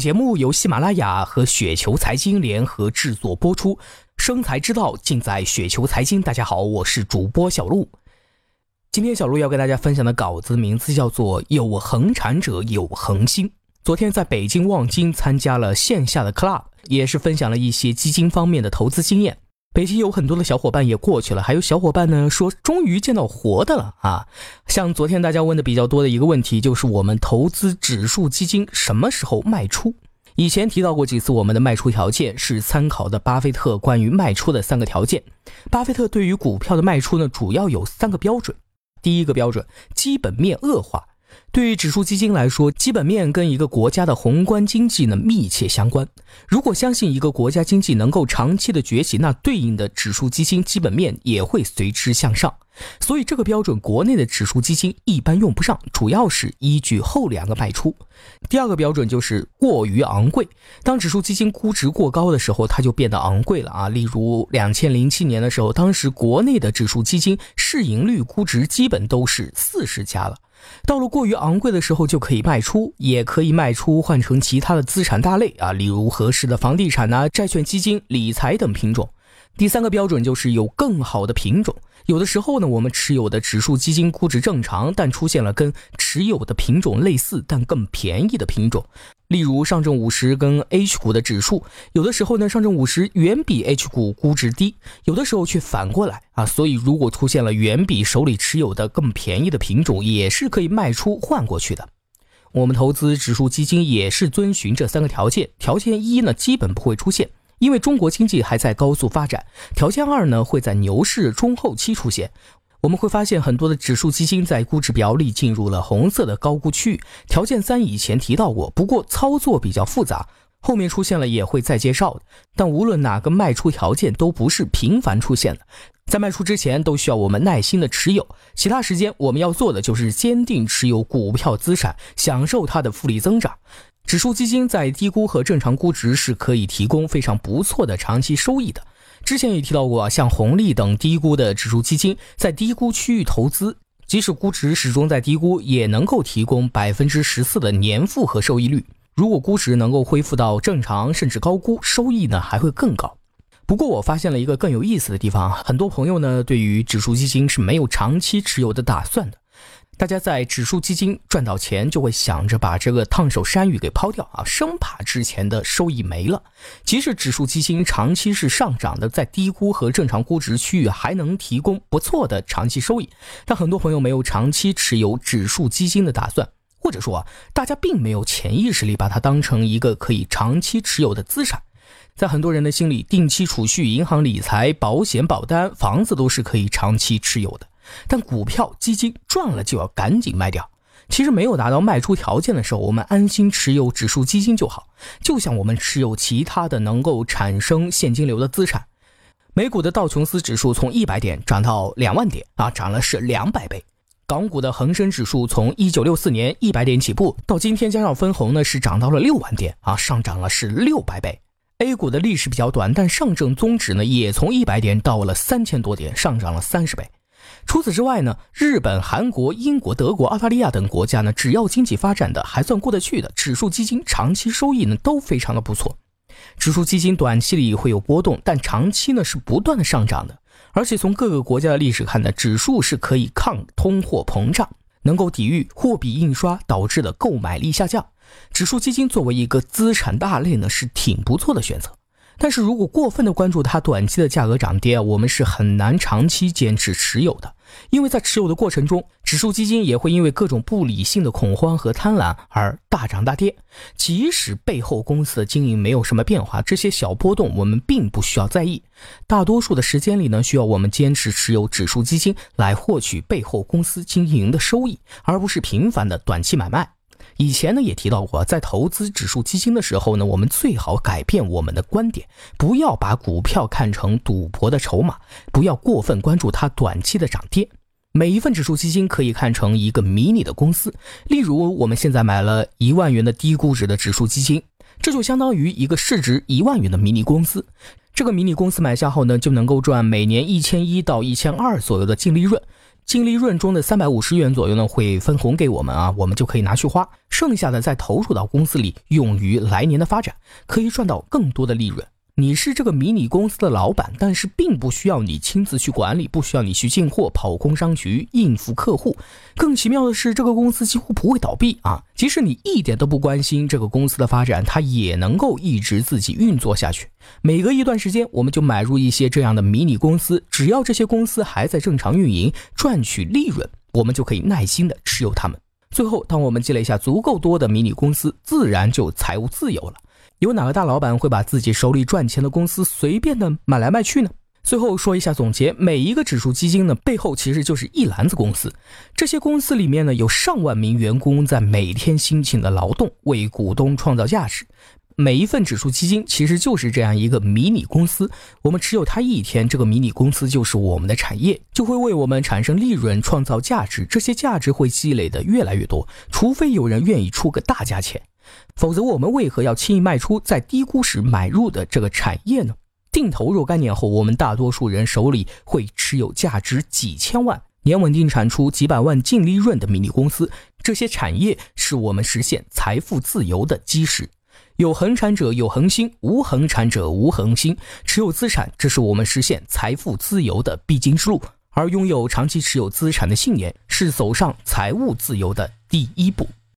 节目由喜马拉雅和雪球财经联合制作播出，生财之道尽在雪球财经。大家好，我是主播小璐。今天小璐要跟大家分享的稿子名字叫做“有恒产者有恒心”。昨天在北京望京参加了线下的 club，也是分享了一些基金方面的投资经验。北京有很多的小伙伴也过去了，还有小伙伴呢说终于见到活的了啊！像昨天大家问的比较多的一个问题，就是我们投资指数基金什么时候卖出？以前提到过几次，我们的卖出条件是参考的巴菲特关于卖出的三个条件。巴菲特对于股票的卖出呢，主要有三个标准。第一个标准，基本面恶化。对于指数基金来说，基本面跟一个国家的宏观经济呢密切相关。如果相信一个国家经济能够长期的崛起，那对应的指数基金基本面也会随之向上。所以这个标准，国内的指数基金一般用不上，主要是依据后两个卖出。第二个标准就是过于昂贵。当指数基金估值过高的时候，它就变得昂贵了啊。例如两千零七年的时候，当时国内的指数基金市盈率估值基本都是四十家了。到了过于昂贵的时候，就可以卖出，也可以卖出换成其他的资产大类啊，例如合适的房地产呐、债券基金、理财等品种。第三个标准就是有更好的品种。有的时候呢，我们持有的指数基金估值正常，但出现了跟持有的品种类似但更便宜的品种。例如上证五十跟 H 股的指数，有的时候呢，上证五十远比 H 股估值低，有的时候却反过来啊。所以如果出现了远比手里持有的更便宜的品种，也是可以卖出换过去的。我们投资指数基金也是遵循这三个条件。条件一呢，基本不会出现，因为中国经济还在高速发展。条件二呢，会在牛市中后期出现。我们会发现很多的指数基金在估值表里进入了红色的高估区域。条件三以前提到过，不过操作比较复杂，后面出现了也会再介绍的。但无论哪个卖出条件都不是频繁出现的，在卖出之前都需要我们耐心的持有，其他时间我们要做的就是坚定持有股票资产，享受它的复利增长。指数基金在低估和正常估值是可以提供非常不错的长期收益的。之前也提到过，像红利等低估的指数基金，在低估区域投资，即使估值始终在低估，也能够提供百分之十四的年复合收益率。如果估值能够恢复到正常，甚至高估，收益呢还会更高。不过我发现了一个更有意思的地方，很多朋友呢对于指数基金是没有长期持有的打算的。大家在指数基金赚到钱，就会想着把这个烫手山芋给抛掉啊，生怕之前的收益没了。即使指数基金长期是上涨的，在低估和正常估值区域还能提供不错的长期收益，但很多朋友没有长期持有指数基金的打算，或者说啊，大家并没有潜意识里把它当成一个可以长期持有的资产。在很多人的心里，定期储蓄、银行理财、保险、保单、房子都是可以长期持有的。但股票基金赚了就要赶紧卖掉。其实没有达到卖出条件的时候，我们安心持有指数基金就好。就像我们持有其他的能够产生现金流的资产。美股的道琼斯指数从一百点涨到两万点啊，涨了是两百倍。港股的恒生指数从一九六四年一百点起步，到今天加上分红呢，是涨到了六万点啊，上涨了是六百倍。A 股的历史比较短，但上证综指呢也从一百点到了三千多点，上涨了三十倍。除此之外呢，日本、韩国、英国、德国、澳大利亚等国家呢，只要经济发展的还算过得去的，指数基金长期收益呢都非常的不错。指数基金短期里会有波动，但长期呢是不断的上涨的。而且从各个国家的历史看呢，指数是可以抗通货膨胀，能够抵御货币印刷导致的购买力下降。指数基金作为一个资产大类呢，是挺不错的选择。但是如果过分的关注它短期的价格涨跌，我们是很难长期坚持持有的。因为在持有的过程中，指数基金也会因为各种不理性的恐慌和贪婪而大涨大跌。即使背后公司的经营没有什么变化，这些小波动我们并不需要在意。大多数的时间里呢，需要我们坚持持有指数基金来获取背后公司经营的收益，而不是频繁的短期买卖。以前呢也提到过，在投资指数基金的时候呢，我们最好改变我们的观点，不要把股票看成赌博的筹码，不要过分关注它短期的涨跌。每一份指数基金可以看成一个迷你的公司，例如我们现在买了一万元的低估值的指数基金，这就相当于一个市值一万元的迷你公司。这个迷你公司买下后呢，就能够赚每年一千一到一千二左右的净利润。净利润中的三百五十元左右呢，会分红给我们啊，我们就可以拿去花，剩下的再投入到公司里，用于来年的发展，可以赚到更多的利润。你是这个迷你公司的老板，但是并不需要你亲自去管理，不需要你去进货、跑工商局、应付客户。更奇妙的是，这个公司几乎不会倒闭啊！即使你一点都不关心这个公司的发展，它也能够一直自己运作下去。每隔一段时间，我们就买入一些这样的迷你公司，只要这些公司还在正常运营、赚取利润，我们就可以耐心的持有它们。最后，当我们积累下足够多的迷你公司，自然就财务自由了。有哪个大老板会把自己手里赚钱的公司随便的买来卖去呢？最后说一下总结，每一个指数基金呢背后其实就是一篮子公司，这些公司里面呢有上万名员工在每天辛勤的劳动，为股东创造价值。每一份指数基金其实就是这样一个迷你公司，我们持有它一天，这个迷你公司就是我们的产业，就会为我们产生利润，创造价值。这些价值会积累的越来越多，除非有人愿意出个大价钱。否则，我们为何要轻易卖出在低估时买入的这个产业呢？定投若干年后，我们大多数人手里会持有价值几千万、年稳定产出几百万净利润的迷你公司，这些产业是我们实现财富自由的基石。有恒产者有恒心，无恒产者无恒心。持有资产，这是我们实现财富自由的必经之路。而拥有长期持有资产的信念，是走上财务自由的第一步。